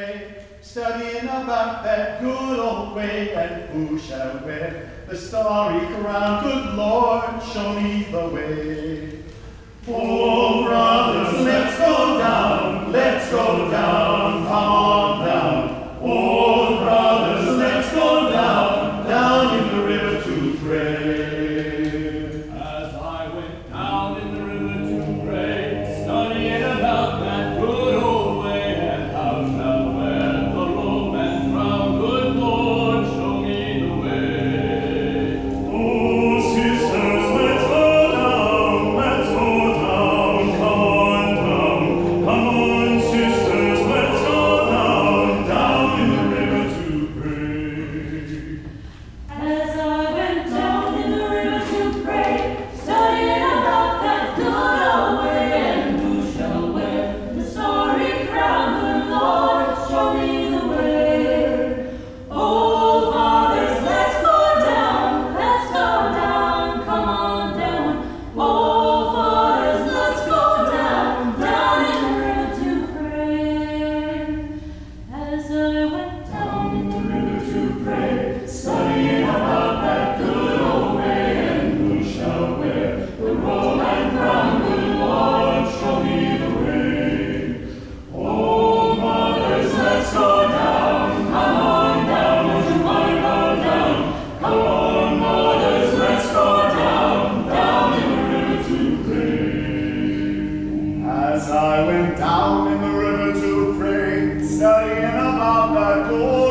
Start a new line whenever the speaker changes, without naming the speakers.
way,
studying about that good old way, and
who shall wear the starry crown? Good Lord, show me the way. As I went down in the river to pray, studying about that
door.